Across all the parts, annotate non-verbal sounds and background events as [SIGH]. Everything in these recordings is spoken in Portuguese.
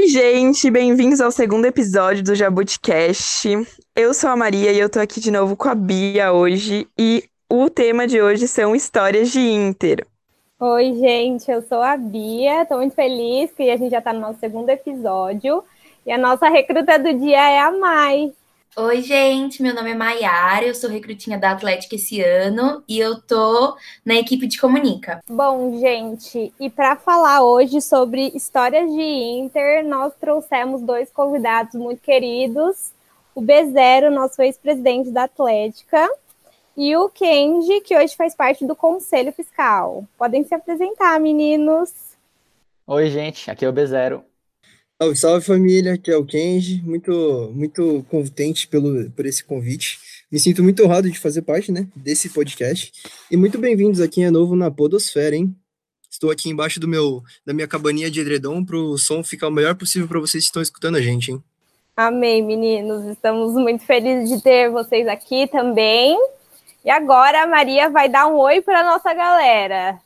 Oi, gente, bem-vindos ao segundo episódio do Jabuticast. Eu sou a Maria e eu tô aqui de novo com a Bia hoje e o tema de hoje são histórias de Inter. Oi, gente, eu sou a Bia, tô muito feliz que a gente já tá no nosso segundo episódio e a nossa recruta do dia é a Mai. Oi, gente, meu nome é Maiara, eu sou recrutinha da Atlética esse ano e eu tô na equipe de Comunica. Bom, gente, e para falar hoje sobre histórias de Inter, nós trouxemos dois convidados muito queridos, o B0, nosso ex-presidente da Atlética, e o Kenji, que hoje faz parte do Conselho Fiscal. Podem se apresentar, meninos. Oi, gente, aqui é o B0. Salve, salve família, aqui é o Kenji, muito, muito contente pelo, por esse convite. Me sinto muito honrado de fazer parte, né, desse podcast. E muito bem-vindos aqui de novo na Podosfera, hein? Estou aqui embaixo do meu, da minha cabaninha de edredom para o som ficar o melhor possível para vocês que estão escutando a gente, hein? Amém, meninos. Estamos muito felizes de ter vocês aqui também. E agora a Maria vai dar um oi para nossa galera.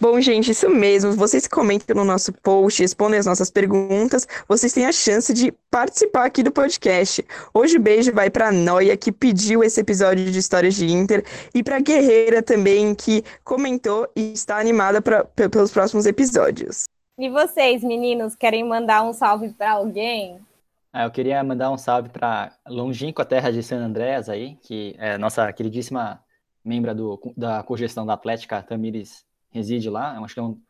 Bom, gente, isso mesmo. Vocês comentam no nosso post, respondem as nossas perguntas, vocês têm a chance de participar aqui do podcast. Hoje o beijo vai para a Noia, que pediu esse episódio de Histórias de Inter, e para a Guerreira também, que comentou e está animada pra, pelos próximos episódios. E vocês, meninos, querem mandar um salve para alguém? Ah, eu queria mandar um salve para Longínqua Terra de San Andrés aí, que é nossa queridíssima membra do, da cogestão da Atlética, Tamires reside lá. Eu acho que é um,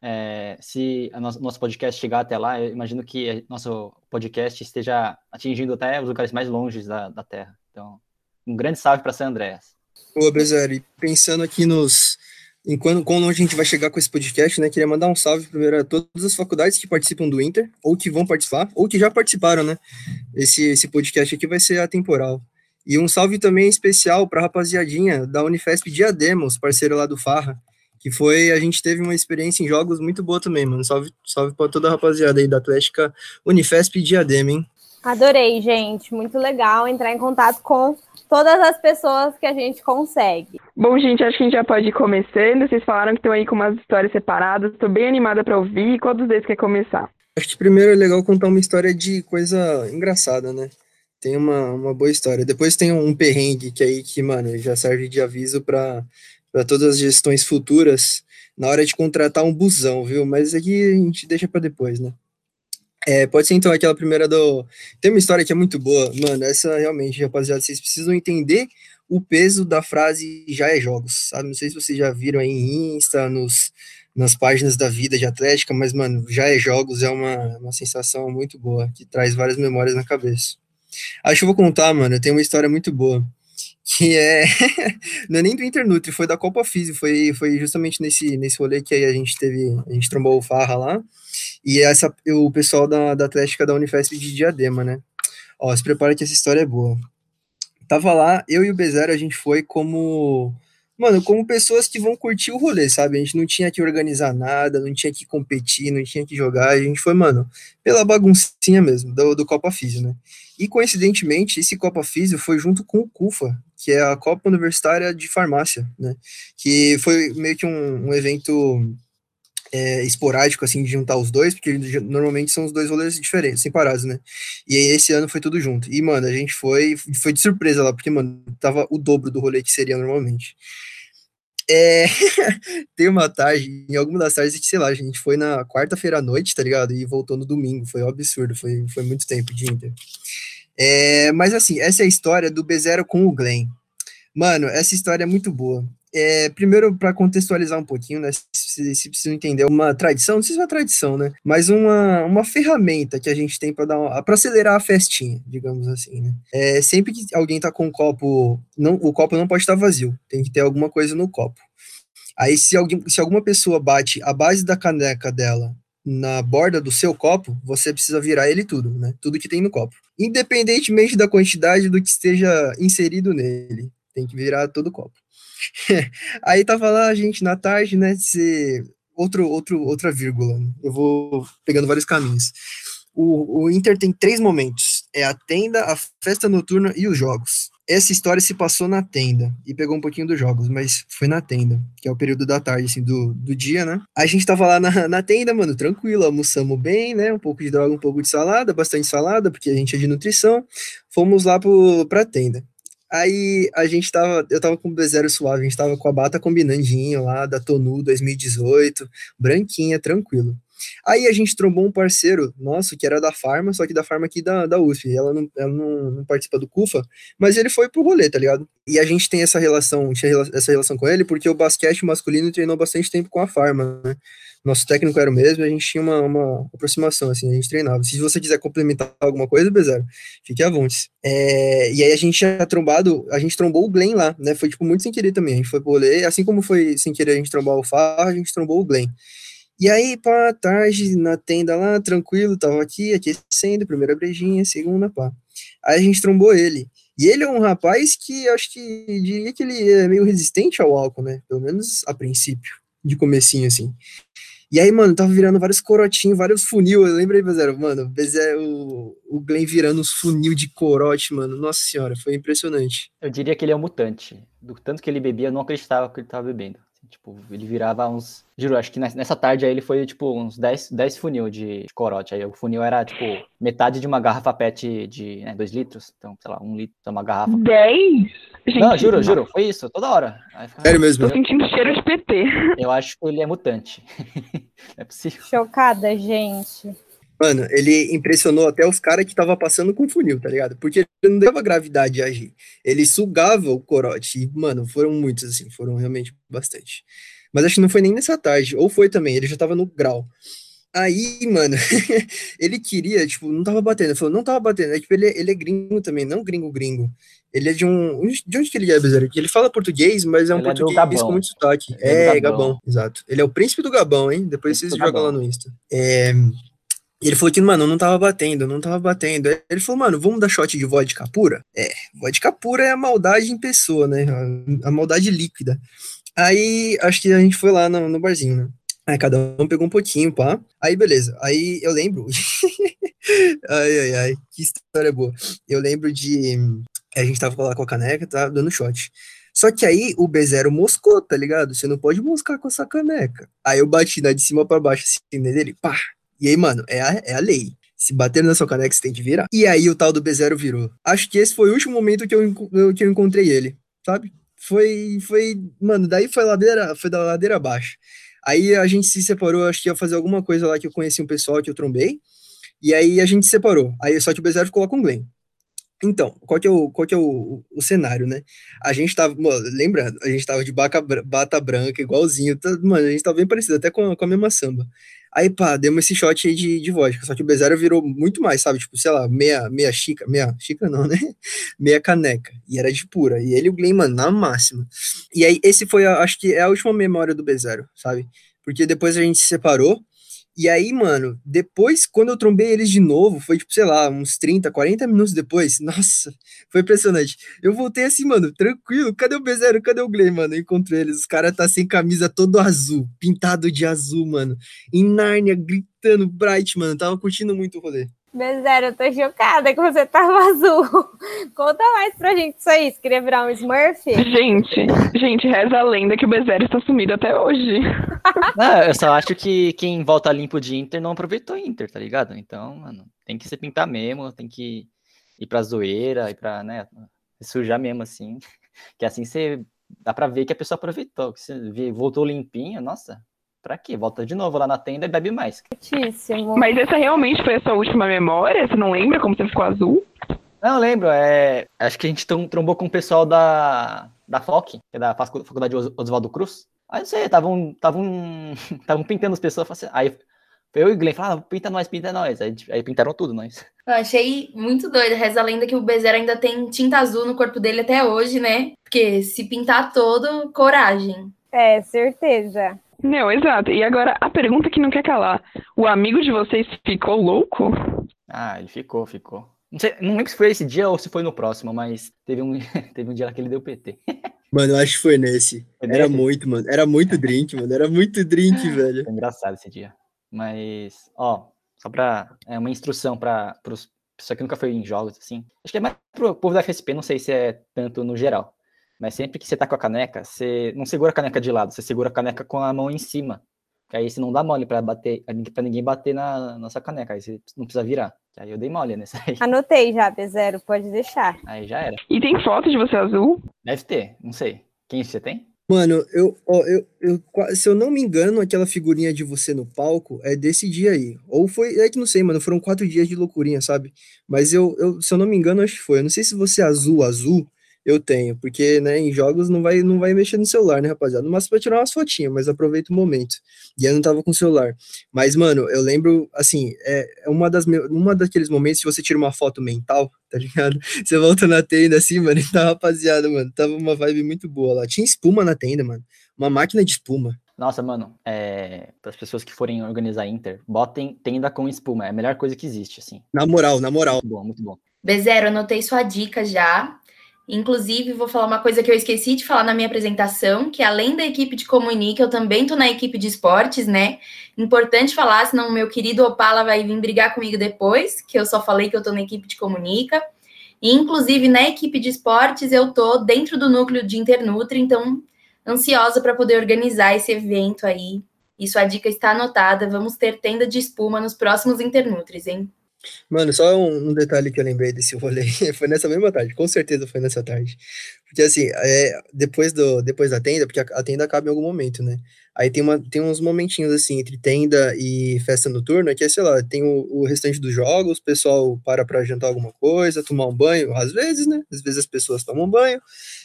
é, se o nosso, nosso podcast chegar até lá, eu imagino que nosso podcast esteja atingindo até os lugares mais longes da, da Terra. Então, um grande salve para San Andreas. Ô, Bezerri, pensando aqui nos. Enquanto quando a gente vai chegar com esse podcast, né? Queria mandar um salve primeiro a todas as faculdades que participam do Inter, ou que vão participar, ou que já participaram, né? Esse, esse podcast aqui vai ser atemporal. E um salve também especial para a rapaziadinha da Unifesp Diadema, os parceiros lá do Farra, que foi, a gente teve uma experiência em jogos muito boa também, mano. Salve, salve pra toda a rapaziada aí da Atlética Unifesp e Diadema, hein? Adorei, gente. Muito legal entrar em contato com todas as pessoas que a gente consegue. Bom, gente, acho que a gente já pode ir começando. Vocês falaram que estão aí com umas histórias separadas. Estou bem animada para ouvir. Qual dos dois quer começar? Acho que primeiro é legal contar uma história de coisa engraçada, né? Tem uma, uma boa história. Depois tem um perrengue que aí que, mano, já serve de aviso para para todas as gestões futuras na hora de contratar um busão, viu? Mas aqui a gente deixa para depois, né? É, pode ser então aquela primeira do. Tem uma história que é muito boa, mano. Essa realmente, rapaziada, vocês precisam entender o peso da frase já é jogos, sabe? Não sei se vocês já viram aí em Insta, nos, nas páginas da vida de Atlética, mas, mano, já é jogos é uma, uma sensação muito boa, que traz várias memórias na cabeça. Acho que eu vou contar, mano. Eu tenho uma história muito boa que é [LAUGHS] não é nem do Internutri, foi da Copa Física, foi, foi justamente nesse, nesse rolê que aí a gente teve, a gente trombou o Farra lá, e essa, o pessoal da, da Atlética da Unifesp de Diadema, né? Ó, se prepara que essa história é boa. Tava lá, eu e o Bezerra, a gente foi como mano, como pessoas que vão curtir o rolê, sabe? A gente não tinha que organizar nada, não tinha que competir, não tinha que jogar, a gente foi, mano, pela baguncinha mesmo, do, do Copa Físio, né? E coincidentemente, esse Copa Físio foi junto com o CUFA, que é a Copa Universitária de Farmácia, né? Que foi meio que um, um evento é, esporádico, assim, de juntar os dois, porque normalmente são os dois rolês diferentes, separados, né? E aí esse ano foi tudo junto. E, mano, a gente foi, foi de surpresa lá, porque, mano, tava o dobro do rolê que seria normalmente. É, [LAUGHS] tem uma tarde, em alguma das tardes, sei lá, a gente foi na quarta-feira à noite, tá ligado? E voltou no domingo, foi um absurdo, foi, foi muito tempo de Inter. É, mas assim, essa é a história do B0 com o Glenn. Mano, essa história é muito boa. É, primeiro, para contextualizar um pouquinho, né? Se, se precisa entender uma tradição, não sei se é uma tradição, né? Mas uma, uma ferramenta que a gente tem para acelerar a festinha, digamos assim, né? É, sempre que alguém tá com um copo, não, o copo não pode estar vazio, tem que ter alguma coisa no copo. Aí, se, alguém, se alguma pessoa bate a base da caneca dela na borda do seu copo, você precisa virar ele tudo, né? Tudo que tem no copo. Independentemente da quantidade do que esteja inserido nele, tem que virar todo o copo. [LAUGHS] Aí tava lá a gente na tarde, né? Se, outro, outro, outra vírgula. Eu vou pegando vários caminhos. O, o Inter tem três momentos: é a tenda, a festa noturna e os jogos. Essa história se passou na tenda e pegou um pouquinho dos jogos, mas foi na tenda, que é o período da tarde, assim, do, do dia, né? A gente tava lá na, na tenda, mano, tranquilo, almoçamos bem, né? Um pouco de droga, um pouco de salada, bastante salada, porque a gente é de nutrição. Fomos lá pro, pra tenda. Aí a gente tava, eu tava com o B0 suave, a gente tava com a bata combinandinha lá, da Tonu 2018, branquinha, tranquilo. Aí a gente trombou um parceiro nosso que era da Farma, só que da Farma aqui da, da USP. Ela, não, ela não, não participa do CUFA, mas ele foi pro rolê, tá ligado? E a gente tem essa relação, essa relação com ele, porque o basquete masculino treinou bastante tempo com a Farma, né? Nosso técnico era o mesmo, a gente tinha uma, uma aproximação, assim, a gente treinava. Se você quiser complementar alguma coisa, Bezerra, fique à vontade. É, e aí a gente tinha trombado, a gente trombou o Glenn lá, né? Foi, tipo, muito sem querer também. A gente foi pro rolê, assim como foi sem querer a gente trombar o Far, a gente trombou o Glenn. E aí, pá, tarde, na tenda lá, tranquilo, tava aqui, aquecendo, primeira brejinha, segunda, pá. Aí a gente trombou ele. E ele é um rapaz que acho que diria que ele é meio resistente ao álcool, né? Pelo menos a princípio, de comecinho, assim. E aí, mano, tava virando vários corotinhos, vários funil. Eu lembrei, Bezerro, mano, o, o Glenn virando uns funil de corote, mano. Nossa senhora, foi impressionante. Eu diria que ele é um mutante. Do tanto que ele bebia, eu não acreditava que ele tava bebendo. Tipo, ele virava uns. Juro, acho que nessa tarde aí ele foi, tipo, uns 10, 10 funil de, de corote. Aí o funil era, tipo, metade de uma garrafa PET de 2 né, litros. Então, sei lá, um litro, uma garrafa. 10? Gente, não, juro, juro, foi isso, toda hora. Ficava... Sério mesmo? Tô sentindo cheiro de PT. Eu acho que ele é mutante. [LAUGHS] é possível. Chocada, gente. Mano, ele impressionou até os caras que tava passando com funil, tá ligado? Porque ele não dava gravidade a agir. Ele sugava o corote. E, mano, foram muitos, assim, foram realmente bastante. Mas acho que não foi nem nessa tarde. Ou foi também, ele já tava no grau. Aí, mano, [LAUGHS] ele queria, tipo, não tava batendo. Ele falou, não tava batendo. É, tipo, ele, ele é gringo também, não gringo gringo. Ele é de um. De onde que ele é, Bezerra? Ele fala português, mas é um ele português é com muito sotaque. é, é Gabão. Gabão. exato. Ele é o príncipe do Gabão, hein? Depois vocês jogam lá no Insta. É. E ele falou que, mano, não tava batendo, não tava batendo. Aí ele falou, mano, vamos dar shot de vodka pura? É, vodka pura é a maldade em pessoa, né? A, a maldade líquida. Aí, acho que a gente foi lá no, no barzinho, né? Aí cada um pegou um pouquinho, pá. Aí, beleza. Aí eu lembro. [LAUGHS] ai, ai, ai, que história boa. Eu lembro de. A gente tava lá com a caneca, tá dando shot. Só que aí o B0 moscou, tá ligado? Você não pode moscar com essa caneca. Aí eu bati na de cima para baixo, assim, nele, pá, e aí, mano, é a, é a lei. Se bater na sua caneca, você tem que virar. E aí o tal do B0 virou. Acho que esse foi o último momento que eu, que eu encontrei ele, sabe? Foi, foi, mano, daí foi ladeira, foi da ladeira abaixo. Aí a gente se separou, acho que ia fazer alguma coisa lá que eu conheci um pessoal que eu trombei. E aí a gente se separou. Aí só que o B0 ficou lá com o Glenn. Então, qual que é o, qual que é o, o cenário, né? A gente tava, mano, lembrando, a gente tava de baca, bata branca, igualzinho, tá, mano, a gente tava bem parecido, até com, com a mesma samba. Aí, pá, demos esse shot aí de, de vodka, só que o B0 virou muito mais, sabe? Tipo, sei lá, meia, meia xícara, meia xícara não, [LAUGHS] né? meia caneca, e era de pura. E ele e o Glenn, mano, na máxima. E aí, esse foi, a, acho que é a última memória do B0, sabe? Porque depois a gente se separou, e aí, mano, depois, quando eu trombei eles de novo, foi tipo, sei lá, uns 30, 40 minutos depois. [LAUGHS] Nossa, foi impressionante. Eu voltei assim, mano, tranquilo. Cadê o B0? Cadê o Glenn, mano? Eu encontrei eles. Os caras tá sem camisa todo azul, pintado de azul, mano. Em Nárnia, gritando bright, mano. Tava curtindo muito o rolê. B0, eu tô chocada que você tava [LAUGHS] azul. Conta mais pra gente isso aí. Você queria virar um Smurf? Gente, gente, reza a lenda que o B0 está sumido até hoje. [LAUGHS] Não, eu só acho que quem volta limpo de Inter não aproveitou Inter, tá ligado? Então, mano, tem que se pintar mesmo, tem que ir pra zoeira, ir pra, né, sujar mesmo, assim. [LAUGHS] Que assim você dá pra ver que a pessoa aproveitou. Que você voltou limpinho, nossa, Pra quê? Volta de novo lá na tenda e bebe mais. Muitíssimo. Mas essa realmente foi a sua última memória? Você não lembra como você ficou azul? Não, lembro. É... Acho que a gente trombou com o pessoal da, da FOC, que é da Faculdade Oswaldo Cruz. Aí não sei, estavam estavam [LAUGHS] pintando as pessoas. Assim, aí eu e o Glenn falaram, ah, pinta nós, pinta nós. Aí, aí pintaram tudo nós. Eu achei muito doido. Reza a lenda que o Bezer ainda tem tinta azul no corpo dele até hoje, né? Porque se pintar todo, coragem. É, certeza. Não, exato. E agora a pergunta que não quer calar: o amigo de vocês ficou louco? Ah, ele ficou, ficou. Não, sei, não lembro se foi esse dia ou se foi no próximo, mas teve um, [LAUGHS] teve um dia lá que ele deu PT. [LAUGHS] Mano, eu acho que foi nesse. Foi era nesse? muito, mano. Era muito drink, mano. Era muito drink, velho. Foi engraçado esse dia. Mas, ó, só pra. É uma instrução para pessoa que nunca foi em jogos, assim. Acho que é mais pro povo da FSP, não sei se é tanto no geral. Mas sempre que você tá com a caneca, você não segura a caneca de lado, você segura a caneca com a mão em cima. Que aí você não dá mole para bater, para ninguém bater na nossa caneca, aí você não precisa virar. Que aí eu dei mole nessa aí. Anotei já, B0, pode deixar. Aí já era. E tem foto de você azul? Deve ter, não sei. Quem você tem? Mano, eu, ó, eu, eu, se eu não me engano, aquela figurinha de você no palco é desse dia aí. Ou foi, é que não sei, mano, foram quatro dias de loucurinha, sabe? Mas eu, eu, se eu não me engano, acho que foi. Eu não sei se você é azul, azul, eu tenho, porque, né, em jogos não vai, não vai mexer no celular, né, rapaziada? No máximo pra tirar umas fotinhas, mas aproveita o momento. E eu não tava com o celular. Mas, mano, eu lembro, assim, é, é uma das, me- uma daqueles momentos que você tira uma foto mental, tá ligado? [LAUGHS] Você volta na tenda assim, mano, [LAUGHS] e tá, rapaziada, mano, tava uma vibe muito boa lá. Tinha espuma na tenda, mano. Uma máquina de espuma. Nossa, mano, é, para as pessoas que forem organizar Inter, botem tenda com espuma, é a melhor coisa que existe, assim. Na moral, na moral. Muito bom, muito bom. B0, anotei sua dica já. Inclusive, vou falar uma coisa que eu esqueci de falar na minha apresentação, que além da equipe de Comunique, eu também tô na equipe de esportes, né? Importante falar, senão o meu querido Opala vai vir brigar comigo depois, que eu só falei que eu tô na equipe de Comunica. E, inclusive, na equipe de esportes, eu tô dentro do núcleo de Internutri, então, ansiosa para poder organizar esse evento aí. E sua dica está anotada. Vamos ter tenda de espuma nos próximos Internutris, hein? Mano, só um, detalhe que eu lembrei desse rolê, [LAUGHS] foi nessa mesma tarde, com certeza foi nessa tarde. Porque assim, é, depois, do, depois da tenda, porque a, a tenda acaba em algum momento, né? Aí tem, uma, tem uns momentinhos assim, entre tenda e festa noturna, que é, sei lá, tem o, o restante dos jogos, o pessoal para pra jantar alguma coisa, tomar um banho, às vezes, né? Às vezes as pessoas tomam banho.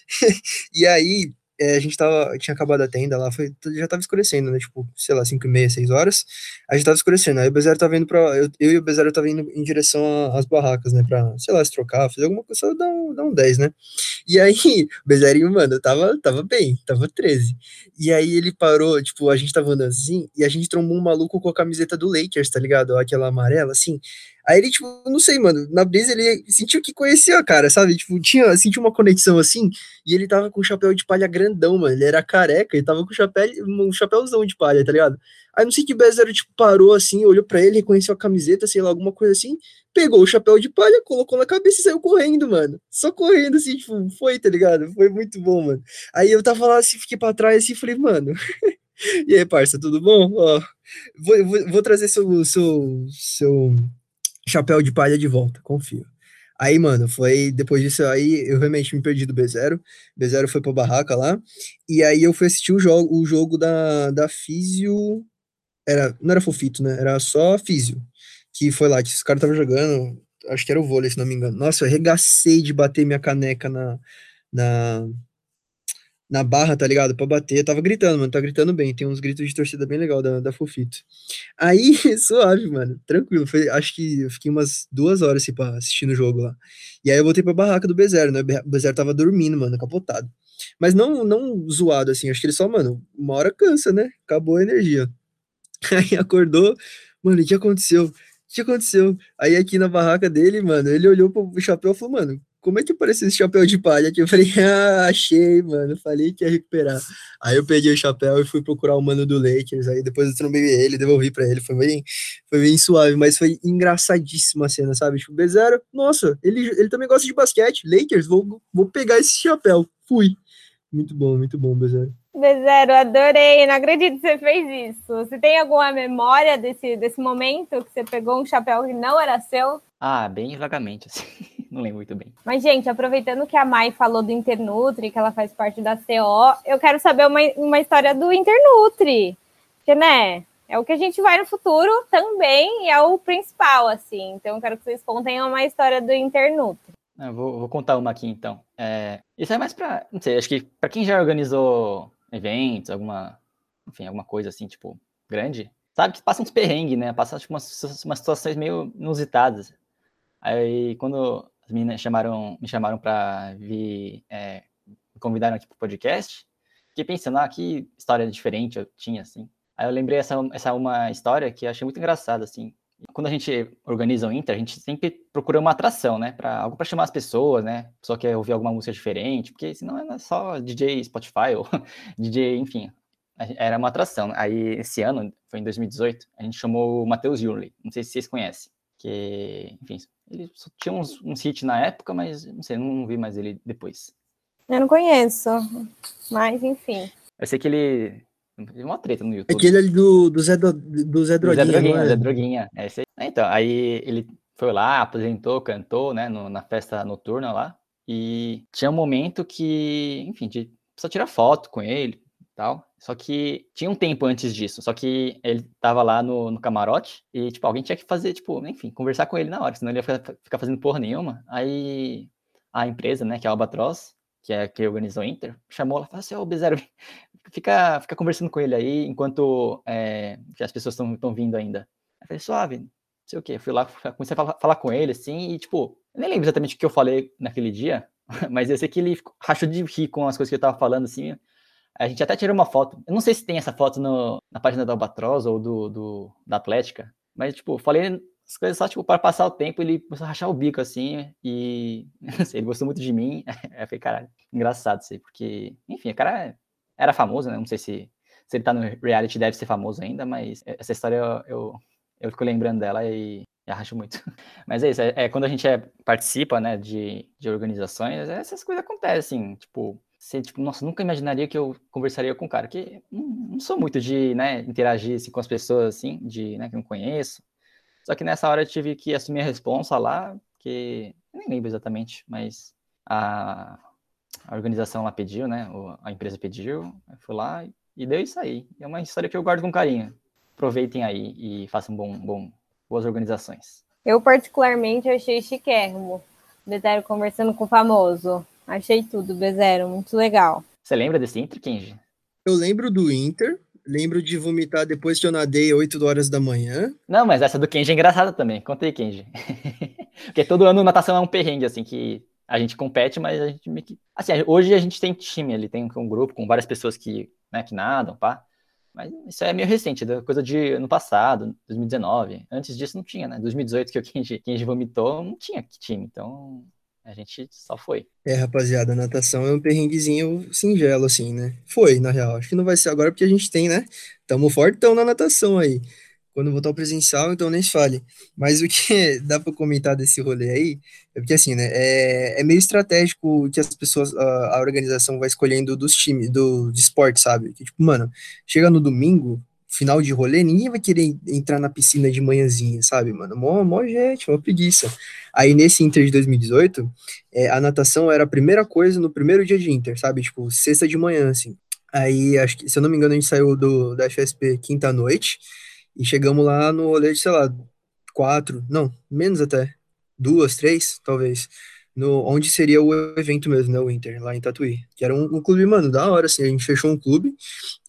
[LAUGHS] e aí, é, a gente tava, tinha acabado a tenda lá, foi, já tava escurecendo, né? Tipo, sei lá, 5 e meia, 6 horas. A gente tava escurecendo. Aí o Bezerra tava indo pra. Eu, eu e o Bezerra tava indo em direção às barracas, né? Pra, sei lá, se trocar, fazer alguma coisa, só dar um, dar um 10, né? E aí, [LAUGHS] o Bezerrinho, mano, tava, tava bem, tava 13. E aí ele parou, tipo, a gente tava andando assim, e a gente trombou um maluco com a camiseta do Lakers, tá ligado? Aquela amarela, assim. Aí ele, tipo, não sei, mano, na brisa ele sentiu que conhecia cara, sabe? Tipo, tinha, sentiu uma conexão assim, e ele tava com um chapéu de palha grandão, mano. Ele era careca, ele tava com um chapéu, um chapéuzão de palha, tá ligado? Aí não sei que Bezerra, tipo, parou assim, olhou pra ele, reconheceu a camiseta, sei lá, alguma coisa assim, pegou o chapéu de palha, colocou na cabeça e saiu correndo, mano. Só correndo, assim, tipo, foi, tá ligado? Foi muito bom, mano. Aí eu tava lá, assim, fiquei pra trás, assim, falei, mano... [LAUGHS] E aí, parça, tudo bom? Ó, vou, vou, vou trazer seu, seu, seu chapéu de palha de volta, confio. Aí, mano, foi depois disso aí, eu realmente me perdi do B0. B0 foi pra barraca lá. E aí eu fui assistir o jogo, o jogo da, da Físio. Era, não era Fofito, né? Era só Físio. Que foi lá, que os caras estavam jogando. Acho que era o vôlei, se não me engano. Nossa, eu arregacei de bater minha caneca na, na, na barra, tá ligado? Pra bater. Eu tava gritando, mano. Tá gritando bem. Tem uns gritos de torcida bem legal da, da Fofito. Aí, [LAUGHS] suave, mano. Tranquilo. Foi, acho que eu fiquei umas duas horas assim, pra assistindo o jogo lá. E aí eu voltei pra barraca do Bezerro, né? O Bezerro tava dormindo, mano, capotado. Mas não, não zoado, assim. Acho que ele só, mano, uma hora cansa, né? Acabou a energia. [LAUGHS] Aí acordou. Mano, o que aconteceu? O que aconteceu? Aí aqui na barraca dele, mano, ele olhou pro chapéu e falou, mano, como é que apareceu esse chapéu de palha aqui? Eu falei, [LAUGHS] ah, achei, mano. Falei que ia recuperar. Aí eu peguei o chapéu e fui procurar o mano do Lakers. Aí depois eu trombei ele, devolvi pra ele. Foi bem, foi bem suave, mas foi engraçadíssima a cena, sabe? Tipo, B0, nossa, ele, ele também gosta de basquete. Lakers, vou, vou pegar esse chapéu. Fui. Muito bom, muito bom, B0. B0, adorei. Não acredito que você fez isso. Você tem alguma memória desse, desse momento que você pegou um chapéu que não era seu? Ah, bem vagamente, assim. Não lembro muito bem. Mas, gente, aproveitando que a Mai falou do Internutri, que ela faz parte da CO, eu quero saber uma, uma história do Internutri. Porque, né, é o que a gente vai no futuro também e é o principal, assim. Então, eu quero que vocês contem uma história do Internutri. Eu vou, vou contar uma aqui, então. É, isso é mais pra, não sei, acho que pra quem já organizou eventos, alguma, enfim, alguma coisa assim, tipo, grande, sabe que passa uns perrengues, né? Passa, tipo, umas, umas situações meio inusitadas. Aí, quando as meninas chamaram, me chamaram para vir, é, me convidaram aqui pro podcast, fiquei pensando, ah, que história diferente eu tinha, assim. Aí eu lembrei essa, essa uma história que eu achei muito engraçada, assim. Quando a gente organiza o Inter, a gente sempre procura uma atração, né? Pra, algo para chamar as pessoas, né? A pessoa quer ouvir alguma música diferente, porque senão é só DJ Spotify [LAUGHS] ou DJ, enfim. Era uma atração. Aí, esse ano, foi em 2018, a gente chamou o Matheus Yurley. Não sei se vocês conhecem Porque, enfim, ele só tinha uns, uns hits na época, mas não sei, não vi mais ele depois. Eu não conheço, mas enfim. Eu sei que ele. Teve uma treta no YouTube. Aquele ali do, do, Zé, do, do Zé Do Zé Droguinha, Droguinha, é? Zé Droguinha. É esse aí. É, Então, aí ele foi lá, apresentou, cantou, né, no- na festa noturna lá. E tinha um momento que, enfim, de, precisa tirar foto com ele tal. Só que tinha um tempo antes disso. Só que ele tava lá no, no camarote e, tipo, alguém tinha que fazer, tipo, enfim, conversar com ele na hora, senão ele ia ficar, ficar fazendo porra nenhuma. Aí a empresa, né, que é a Albatross, que é que organizou o Inter, chamou ela e falou assim, ô, Bezerro, fica, fica conversando com ele aí, enquanto é, as pessoas estão vindo ainda. Eu falei, suave, não sei o quê. Fui lá, comecei a falar, falar com ele, assim, e, tipo, eu nem lembro exatamente o que eu falei naquele dia, [LAUGHS] mas eu sei que ele rachou de rir com as coisas que eu tava falando, assim. A gente até tirou uma foto. Eu não sei se tem essa foto no- na página da Albatroz ou do, do- da Atlética, mas, tipo, falei as coisas só, tipo, para passar o tempo, ele começou a rachar o bico, assim, e, [LAUGHS] não sei, ele gostou muito de mim. [LAUGHS] Eu falei, caralho, engraçado isso aí, porque, enfim, o cara era famoso, né? Não sei se, se ele tá no reality, deve ser famoso ainda, mas essa história eu, eu, eu fico lembrando dela e, e arracho muito. [LAUGHS] Mas é isso, é, é quando a gente é- participa, né, de, de organizações, essas coisas acontecem, tipo, você, tipo, nossa, nunca imaginaria que eu conversaria com um cara, que não, não sou muito de, né, interagir assim, com as pessoas, assim, de, né, que não conheço. Só que nessa hora eu tive que assumir a responsa lá, que nem lembro exatamente, mas a, a organização lá pediu, né, a empresa pediu, eu fui lá e, deu isso aí. É uma história que eu guardo com carinho. Aproveitem aí e façam bom, bom, boas organizações. Eu, particularmente, achei chiquérrimo. Bezerro conversando com o famoso. Achei tudo, Bezerro, muito legal. Você lembra desse Inter, Kenji? Eu lembro do Inter, lembro de vomitar depois que eu nadei 8 horas da manhã. Não, mas essa do Kenji é engraçada também. Conta aí, Kenji. [LAUGHS] Porque todo ano natação é um perrengue, assim, que a gente compete, mas a gente meio que... Assim, hoje a gente tem time ali, tem um grupo com várias pessoas que, né, que nadam, pá. Mas isso é meio recente, da coisa de ano passado, 2019. Antes disso não tinha, né? 2018 que o Kenji, Kenji vomitou, não tinha time. Então a gente só foi. É, rapaziada, natação é um perrenguezinho singelo, assim, né? Foi, na real. Acho que não vai ser agora porque a gente tem, né? Tamo fortão na natação aí. Quando voltar ao presencial, então nem se fale. Mas o que [LAUGHS] dá pra comentar desse rolê aí é porque, assim, né? É, é meio estratégico que as pessoas, a, a organização vai escolhendo dos times, do, de esporte, sabe? Que, tipo, mano, chega no domingo, final de rolê, ninguém vai querer entrar na piscina de manhãzinha, sabe, mano? Mó, mó gente, mó preguiça. Aí nesse Inter de 2018, é, a natação era a primeira coisa no primeiro dia de Inter, sabe? Tipo, sexta de manhã, assim. Aí, acho que, se eu não me engano, a gente saiu do, da FSP quinta-noite e chegamos lá no rolê de, sei lá, quatro, não, menos até, duas, três, talvez, no, onde seria o evento mesmo, né, o Inter, lá em Tatuí. Que era um, um clube, mano, da hora, assim, a gente fechou um clube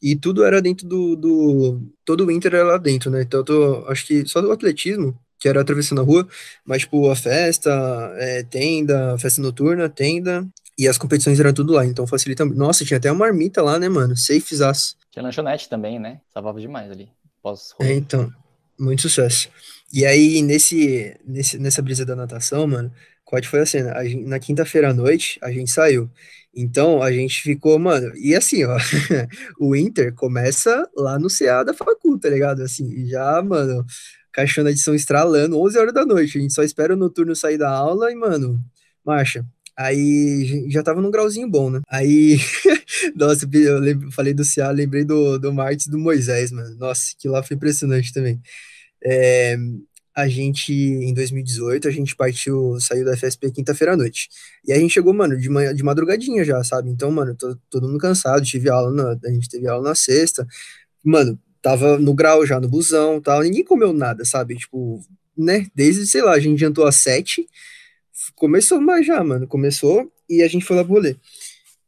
e tudo era dentro do, do todo o Inter era lá dentro, né? Então, eu tô, acho que só do atletismo, que era atravessando a rua, mas, tipo, a festa, é, tenda, festa noturna, tenda, e as competições eram tudo lá, então facilita. Nossa, tinha até uma marmita lá, né, mano? Safezaço. Tinha lanchonete também, né? Salvava demais ali. Pós É, então, muito sucesso. E aí, nesse, nesse, nessa brisa da natação, mano, que foi a cena? A gen- na quinta-feira à noite, a gente saiu. Então, a gente ficou, mano, e assim, ó, [LAUGHS] o Inter começa lá no CA da Facu, tá ligado? Assim, já, mano, caixona de som estralando, 11 horas da noite, a gente só espera o noturno sair da aula e, mano, marcha. Aí já tava num grauzinho bom, né? Aí, [LAUGHS] nossa, eu lembro- falei do CA, lembrei do, do Martins do Moisés, mano. Nossa, que lá foi impressionante também. É, a gente, em 2018, a gente partiu, saiu da FSP quinta-feira à noite. E a gente chegou, mano, de manhã, de madrugadinha já, sabe? Então, mano, tô- todo mundo cansado, tive aula na, a gente teve aula na sexta. Mano, tava no grau já, no busão, tal, ninguém comeu nada, sabe? Tipo, né? Desde, sei lá, a gente jantou às sete, começou mais já, mano, começou e a gente foi lá pro rolê.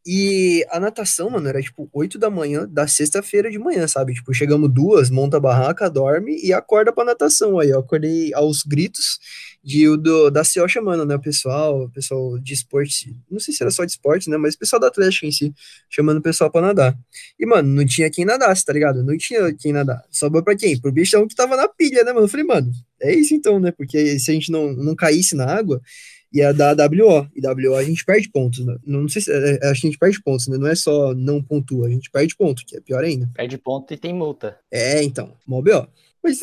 E a natação, mano, era tipo 8 da manhã da sexta-feira de manhã, sabe? Tipo, chegamos duas, monta a barraca, dorme e acorda pra natação. Aí eu acordei aos gritos de, o do, da CO chamando, né? O pessoal, o pessoal de esporte, não sei se era só de esporte, né? Mas o pessoal da Atlético em si, chamando o pessoal pra nadar. E, mano, não tinha quem nadasse, tá ligado? Não tinha quem nadar. Sobrou pra quem? Pro bichão que tava na pilha, né, mano? Eu falei, mano, é isso então, né? Porque se a gente não, não caísse na água, ia dar WO. E WO a gente perde pontos, né? Não sei se. é, acho que a gente perde pontos, né? Não é só não pontua, a gente perde ponto, que é pior ainda. Perde ponto e tem multa. É, então, mó BO. Mas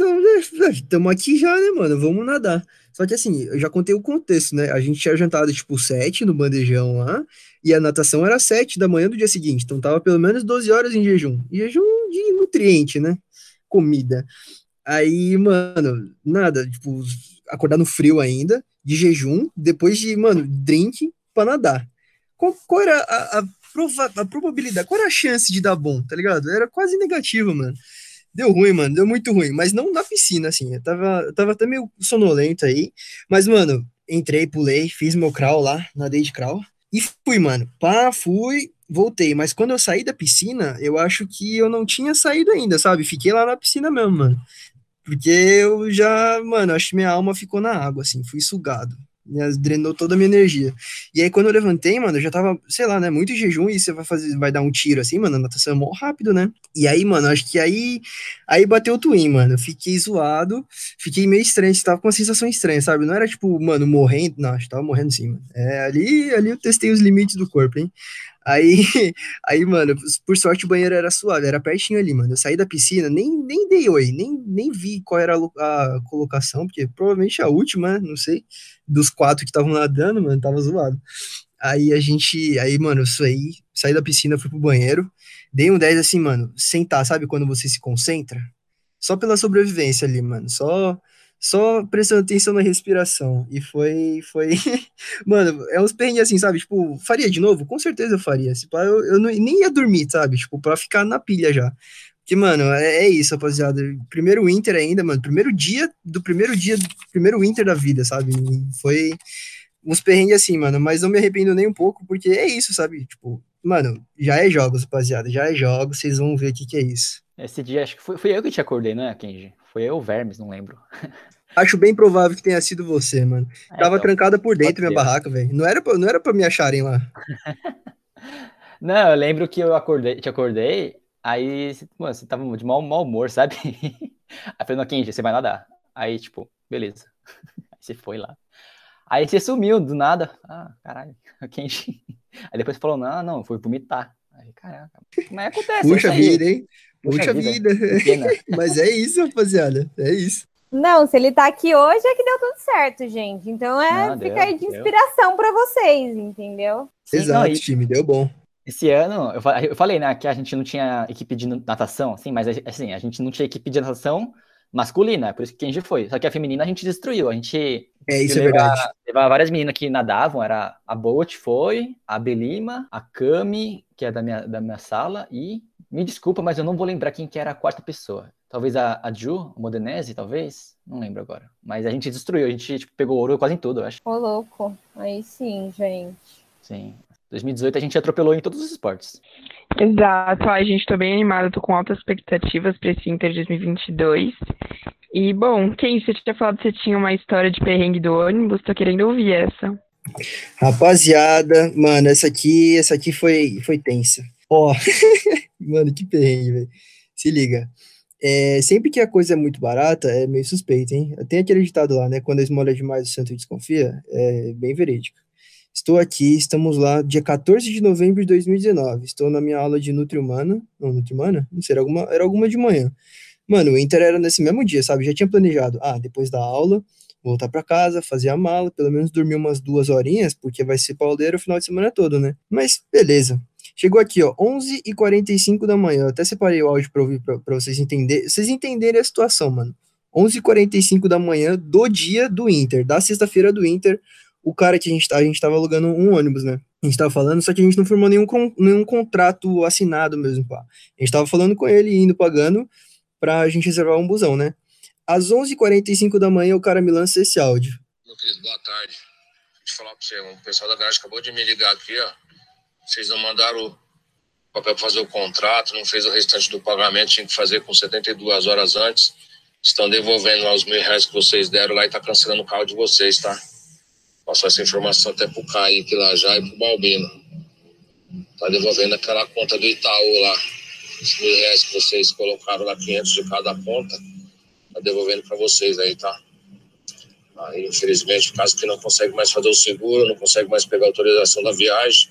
estamos aqui já, né, mano? Vamos nadar. Só que assim, eu já contei o contexto, né? A gente tinha jantado tipo sete no bandejão lá, e a natação era sete da manhã do dia seguinte, então tava pelo menos 12 horas em jejum. E jejum de nutriente, né? Comida. Aí, mano, nada, tipo, acordar no frio ainda, de jejum, depois de, mano, drink pra nadar. Qual, qual era a, a, prova, a probabilidade, qual era a chance de dar bom, tá ligado? Era quase negativa, mano. Deu ruim, mano, deu muito ruim, mas não na piscina, assim, eu tava, eu tava até meio sonolento aí, mas, mano, entrei, pulei, fiz meu crawl lá, nadei de crawl, e fui, mano, pá, fui, voltei, mas quando eu saí da piscina, eu acho que eu não tinha saído ainda, sabe, fiquei lá na piscina mesmo, mano, porque eu já, mano, acho que minha alma ficou na água, assim, fui sugado, drenou toda a minha energia. E aí, quando eu levantei, mano, eu já tava, sei lá, né, muito jejum e você vai fazer, vai dar um tiro assim, mano, a natação é mó rápido, né? E aí, mano, acho que aí, aí bateu o twin, mano. Eu fiquei zoado, fiquei meio estranho, tava com uma sensação estranha, sabe? Não era tipo, mano, morrendo, não, acho que tava morrendo sim, mano. É, ali, ali eu testei os limites do corpo, hein? Aí, [LAUGHS] aí, mano, por sorte o banheiro era suave, era pertinho ali, mano. Eu saí da piscina, nem, nem dei oi, nem, nem vi qual era a, colocação, porque provavelmente a última, não sei, dos quatro que estavam nadando, mano, tava zoado. Aí a gente, aí, mano, eu saí, saí da piscina, fui pro banheiro, dei um 10 assim, mano, sentar, sabe quando você se concentra? Só pela sobrevivência ali, mano, só só prestando atenção na respiração. E foi, foi, [LAUGHS] mano, é uns perrengues assim, sabe? Tipo, faria de novo? Com certeza eu faria. Tipo, eu, eu não, nem ia dormir, sabe? Tipo, pra ficar na pilha já. Que, mano, é, é, isso, rapaziada. Primeiro Winter ainda, mano. Primeiro dia do primeiro dia do primeiro Winter da vida, sabe? Foi uns perrengues assim, mano. Mas não me arrependo nem um pouco, porque é isso, sabe? Tipo, mano, já é jogos, rapaziada. Já é jogos, vocês vão ver o que, que é isso. Esse dia, acho que foi, foi eu que te acordei, né, Kenji? Foi eu, Vermes, não lembro. [LAUGHS] Acho bem provável que tenha sido você, mano. É, Tava então, trancada por dentro minha barraca, velho. Não era, pra, não era pra me acharem lá. [LAUGHS] não, eu lembro que eu acordei, te acordei, aí, mano, você tava de mau, mau humor, sabe? [LAUGHS] aí falei, não, Kenji, você vai nadar. Aí, tipo, beleza. Aí você foi lá. Aí você sumiu do nada. Ah, caralho, [LAUGHS] Kenji. Aí depois você falou, não, não, foi vomitar. Aí, caraca. Mas acontece. Puxa vida, hein? Puxa, Puxa vida. vida. [LAUGHS] Mas é isso, rapaziada. É isso. Não, se ele tá aqui hoje é que deu tudo certo, gente. Então é ah, fica aí de inspiração para vocês, entendeu? Sim, Exato, não, time, deu bom. Esse ano, eu falei, né, que a gente não tinha equipe de natação, assim, mas assim, a gente não tinha equipe de natação masculina, é por isso que a gente foi. Só que a feminina a gente destruiu. A gente. É, isso é verdade. Levava várias meninas que nadavam, era a Bolt foi, a Belima, a Cami, que é da minha, da minha sala, e me desculpa, mas eu não vou lembrar quem que era a quarta pessoa. Talvez a, a Ju, a Modenese, talvez? Não lembro agora. Mas a gente destruiu, a gente tipo, pegou ouro quase em tudo, eu acho. Ô, louco. Aí sim, gente. Sim. 2018 a gente atropelou em todos os esportes. Exato. Ai, gente, tô bem animada, tô com altas expectativas para esse Inter 2022. E, bom, quem você tinha falado que você tinha uma história de perrengue do ônibus, tô querendo ouvir essa. Rapaziada, mano, essa aqui, essa aqui foi, foi tensa. Ó, [LAUGHS] mano, que perrengue, velho. Se liga. É, sempre que a coisa é muito barata, é meio suspeito, hein? Tem aquele ditado lá, né? Quando a esmola é demais, o santo desconfia. É bem verídico. Estou aqui, estamos lá, dia 14 de novembro de 2019. Estou na minha aula de Nutri-Humana. Não, Nutri-Humana? Não sei, era alguma, era alguma de manhã. Mano, o Inter era nesse mesmo dia, sabe? Já tinha planejado. Ah, depois da aula, voltar para casa, fazer a mala, pelo menos dormir umas duas horinhas, porque vai ser pauleiro o final de semana todo, né? Mas beleza. Chegou aqui, ó, 11h45 da manhã. Eu até separei o áudio para ouvir para vocês entenderem, vocês entenderem a situação, mano. 11h45 da manhã do dia do Inter, da sexta-feira do Inter. O cara que a gente, tá, a gente tava alugando um ônibus, né? A gente tava falando, só que a gente não firmou nenhum, nenhum contrato assinado mesmo, pá. A gente tava falando com ele, indo pagando, pra gente reservar um busão, né? Às 11h45 da manhã, o cara me lança esse áudio. Meu querido, boa tarde. Deixa eu falar pra você, o pessoal da garagem acabou de me ligar aqui, ó vocês não mandaram o papel para fazer o contrato, não fez o restante do pagamento, tinha que fazer com 72 horas antes. Estão devolvendo lá os mil reais que vocês deram lá e tá cancelando o carro de vocês, tá? Passou essa informação até pro Kaique lá já e pro Balbino. Tá devolvendo aquela conta do Itaú lá. Os mil reais que vocês colocaram lá, 500 de cada conta, tá devolvendo para vocês aí, tá? Aí, infelizmente, por causa que não consegue mais fazer o seguro, não consegue mais pegar a autorização da viagem,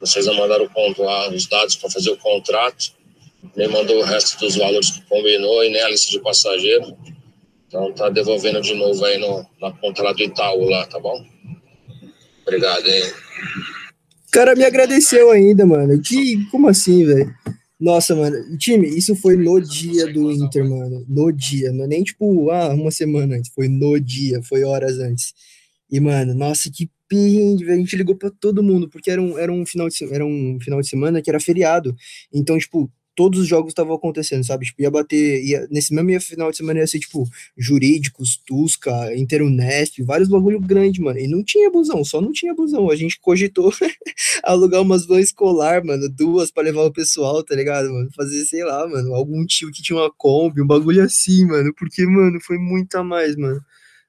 vocês não mandaram lá, os dados para fazer o contrato. me mandou o resto dos valores que combinou e nem a lista de passageiro. Então tá devolvendo de novo aí no, na conta lá do Itaú lá, tá bom? Obrigado, hein? O cara me agradeceu ainda, mano. Que, como assim, velho? Nossa, mano, time, isso foi no dia do Inter, mano. No dia, não é nem tipo, ah, uma semana antes, foi no dia, foi horas antes. E, mano, nossa, que perrengue, a gente ligou para todo mundo, porque era um, era, um final de, era um final de semana que era feriado. Então, tipo, todos os jogos estavam acontecendo, sabe? Tipo, ia bater, ia, nesse mesmo final de semana ia ser, tipo, jurídicos, Tusca, Interunesp, vários bagulho grande, mano. E não tinha busão, só não tinha busão. A gente cogitou [LAUGHS] alugar umas vans escolar, mano, duas para levar o pessoal, tá ligado, mano? Fazer, sei lá, mano, algum tio que tinha uma Kombi, um bagulho assim, mano. Porque, mano, foi muito a mais, mano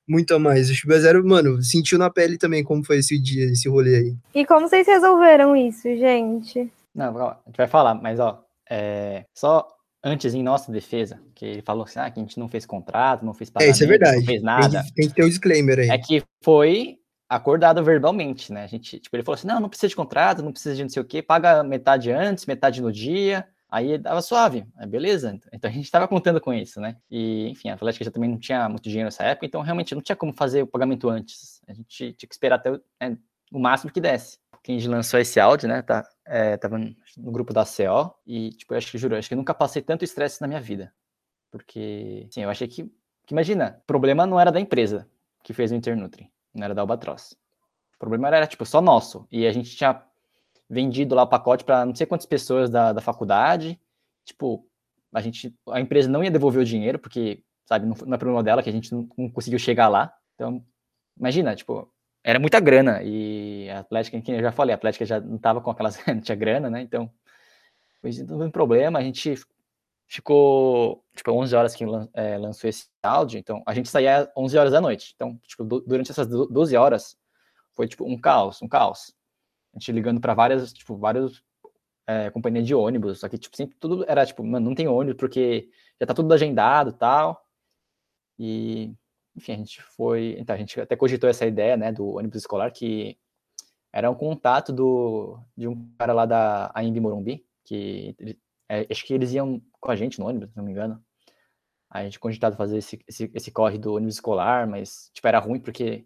muito a mais. O Chiba Zero, mano, sentiu na pele também como foi esse dia, esse rolê aí. E como vocês resolveram isso, gente? Não, a gente vai falar, mas ó, é, só antes em nossa defesa, que ele falou assim, ah, que a gente não fez contrato, não fez pagamento, é, isso é verdade. não fez nada. Tem que, tem que ter o um disclaimer aí. É que foi acordado verbalmente, né? A gente, tipo, ele falou assim, não, não precisa de contrato, não precisa de não sei o quê, paga metade antes, metade no dia, aí dava suave, beleza. Então a gente estava contando com isso, né? E, enfim, a Atlética já também não tinha muito dinheiro nessa época, então realmente não tinha como fazer o pagamento antes. A gente tinha que esperar até o, né, o máximo que desse. Quem lançou esse áudio, né, tá, é, tava no grupo da CO e, tipo, eu acho que, juro, acho que nunca passei tanto estresse na minha vida. Porque, assim, eu achei que, que, imagina, o problema não era da empresa que fez o Internutri, não era da Albatross. O problema era, tipo, só nosso. E a gente tinha vendido lá o pacote para não sei quantas pessoas da, da faculdade. Tipo, a gente, a empresa não ia devolver o dinheiro, porque, sabe, não, não é problema dela que a gente não, não conseguiu chegar lá. Então, imagina, tipo, era muita grana e a Atlética, que eu já falei, a Atlética já não estava com aquelas, [LAUGHS] não tinha grana, né? Então, não teve problema, a gente ficou, tipo, 11 horas que é, lançou esse áudio, então a gente saía 11 horas da noite. Então, tipo, durante essas 12 horas foi tipo um caos, um caos. A gente ligando para várias, tipo, várias é, de ônibus, só que tipo, sempre tudo era tipo, mano, não tem ônibus porque já tá tudo agendado, tal. E enfim, a gente foi. Então, a gente até cogitou essa ideia, né, do ônibus escolar, que era um contato do, de um cara lá da AIMB Morumbi, que é, acho que eles iam com a gente no ônibus, se não me engano. A gente cogitado fazer esse, esse, esse corre do ônibus escolar, mas, tipo, era ruim porque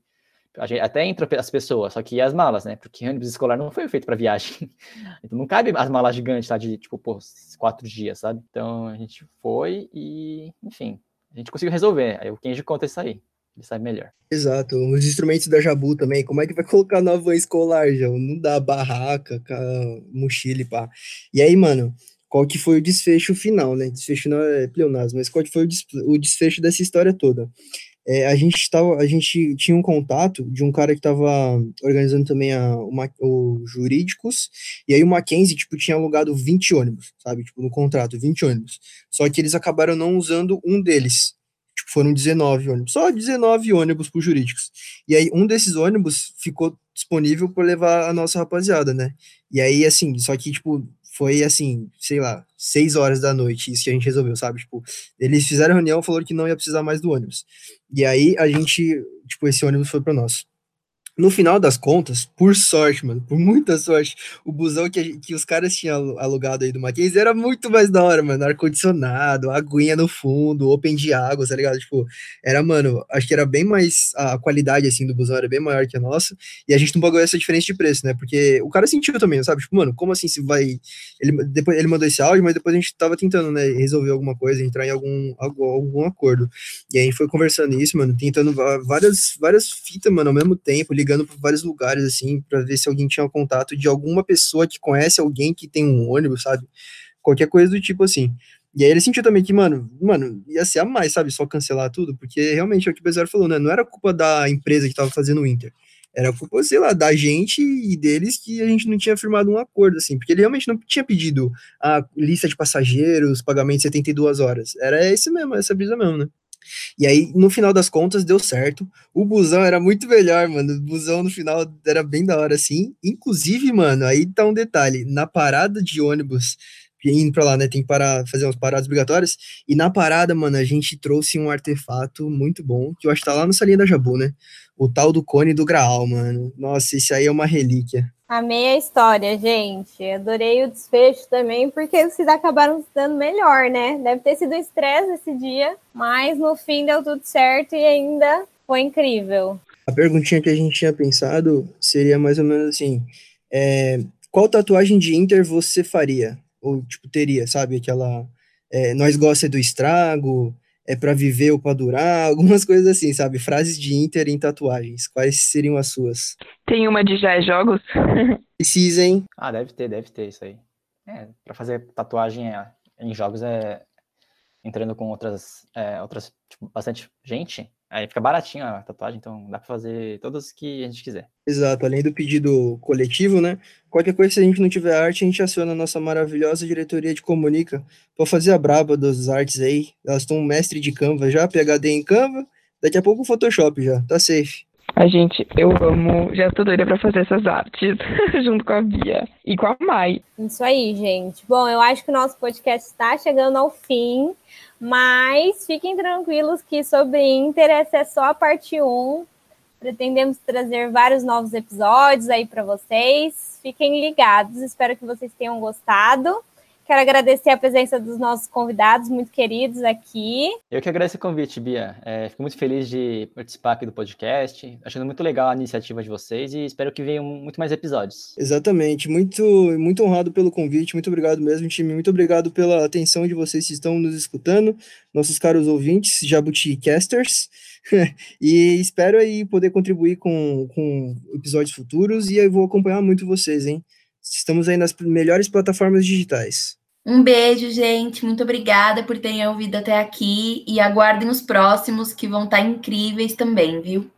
a gente, até entra as pessoas, só que as malas, né? Porque ônibus escolar não foi feito para viagem. [LAUGHS] Então não cabe as malas gigantes, tá? De, tipo, pô, quatro dias, sabe? Então a gente foi e, enfim, a gente conseguiu resolver. Aí o Kenji conta isso aí. Ele sabe melhor. Exato. Os instrumentos da Jabu também. Como é que vai [LAUGHS] colocar na van escolar, já? Não dá barraca, mochila e pá. E aí, mano, qual que foi o desfecho final, né? Desfecho não é pleonasmo, mas qual que foi o desfecho dessa história toda? É, a gente tava, a gente tinha um contato de um cara que estava organizando também a, o jurídicos, e aí o Mackenzie, tipo, tinha alugado 20 ônibus, sabe, tipo, no contrato, 20 ônibus, só que eles acabaram não usando um deles, tipo, foram 19 ônibus, só 19 ônibus para jurídicos, e aí um desses ônibus ficou disponível para levar a nossa rapaziada, né, e aí, assim, só que, tipo, foi assim, sei lá, seis horas da noite, isso que a gente resolveu, sabe? Tipo, eles fizeram reunião, falaram que não ia precisar mais do ônibus. E aí a gente, tipo, esse ônibus foi para nós. No final das contas, por sorte, mano, por muita sorte, o busão que, que os caras tinham alugado aí do Mackenzie era muito mais da hora, mano. Ar-condicionado, aguinha no fundo, open de água, tá ligado? Tipo, era, mano, acho que era bem mais. A qualidade, assim, do busão era bem maior que a nossa. E a gente não pagou essa diferença de preço, né? Porque o cara sentiu também, sabe? Tipo, mano, como assim se vai. Ele, depois, ele mandou esse áudio, mas depois a gente tava tentando, né, resolver alguma coisa, entrar em algum, algum, algum acordo. E aí a gente foi conversando isso, mano, tentando várias, várias fitas, mano, ao mesmo tempo, ligando para vários lugares, assim, para ver se alguém tinha um contato de alguma pessoa que conhece alguém que tem um ônibus, sabe? Qualquer coisa do tipo assim. E aí ele sentiu também que, mano, mano, ia ser a mais, sabe? Só cancelar tudo, porque realmente é o que o Bezerra falou, né? Não era culpa da empresa que tava fazendo o Inter. Era culpa, sei lá, da gente e deles que a gente não tinha firmado um acordo, assim, porque ele realmente não tinha pedido a lista de passageiros, pagamento de 72 horas. Era esse mesmo, essa brisa mesmo, né? E aí, no final das contas, deu certo. O busão era muito melhor, mano. O busão no final era bem da hora, assim. Inclusive, mano, aí tá um detalhe. Na parada de ônibus, indo pra lá, né? Tem que parar, fazer umas paradas obrigatórias. E na parada, mano, a gente trouxe um artefato muito bom, que eu acho que tá lá no salinha da Jabu, né? O tal do cone do Graal, mano. Nossa, esse aí é uma relíquia. Amei a história, gente. Adorei o desfecho também, porque vocês acabaram se dando melhor, né? Deve ter sido estresse esse dia, mas no fim deu tudo certo e ainda foi incrível. A perguntinha que a gente tinha pensado seria mais ou menos assim: é, qual tatuagem de Inter você faria? Ou, tipo, teria, sabe? Aquela. É, nós gosta do estrago, é para viver ou para durar, [LAUGHS] algumas coisas assim, sabe? Frases de Inter em tatuagens. Quais seriam as suas? Tem uma de já é jogos? [LAUGHS] Precisa, hein? Ah, deve ter, deve ter isso aí. É, pra fazer tatuagem é, em jogos é entrando com outras, é, outras tipo, bastante gente, Aí fica baratinho a tatuagem, então dá para fazer todas que a gente quiser. Exato, além do pedido coletivo, né? Qualquer coisa, se a gente não tiver arte, a gente aciona a nossa maravilhosa diretoria de comunica para fazer a braba das artes aí. Elas estão mestre de Canva já, PHD em Canva, daqui a pouco o Photoshop já, tá safe. A gente, eu amo, já estou doida para fazer essas artes, [LAUGHS] junto com a Bia e com a Mai. Isso aí, gente. Bom, eu acho que o nosso podcast está chegando ao fim. Mas fiquem tranquilos que sobre Inter essa é só a parte 1. Pretendemos trazer vários novos episódios aí para vocês. Fiquem ligados, espero que vocês tenham gostado. Quero agradecer a presença dos nossos convidados muito queridos aqui. Eu que agradeço o convite, Bia. É, fico muito feliz de participar aqui do podcast, achando muito legal a iniciativa de vocês e espero que venham muito mais episódios. Exatamente, muito, muito honrado pelo convite, muito obrigado mesmo, time, muito obrigado pela atenção de vocês que estão nos escutando, nossos caros ouvintes, Jabuticasters. [LAUGHS] e espero aí poder contribuir com, com episódios futuros e eu vou acompanhar muito vocês, hein? Estamos aí nas melhores plataformas digitais. Um beijo, gente. Muito obrigada por terem ouvido até aqui e aguardem os próximos que vão estar incríveis também, viu?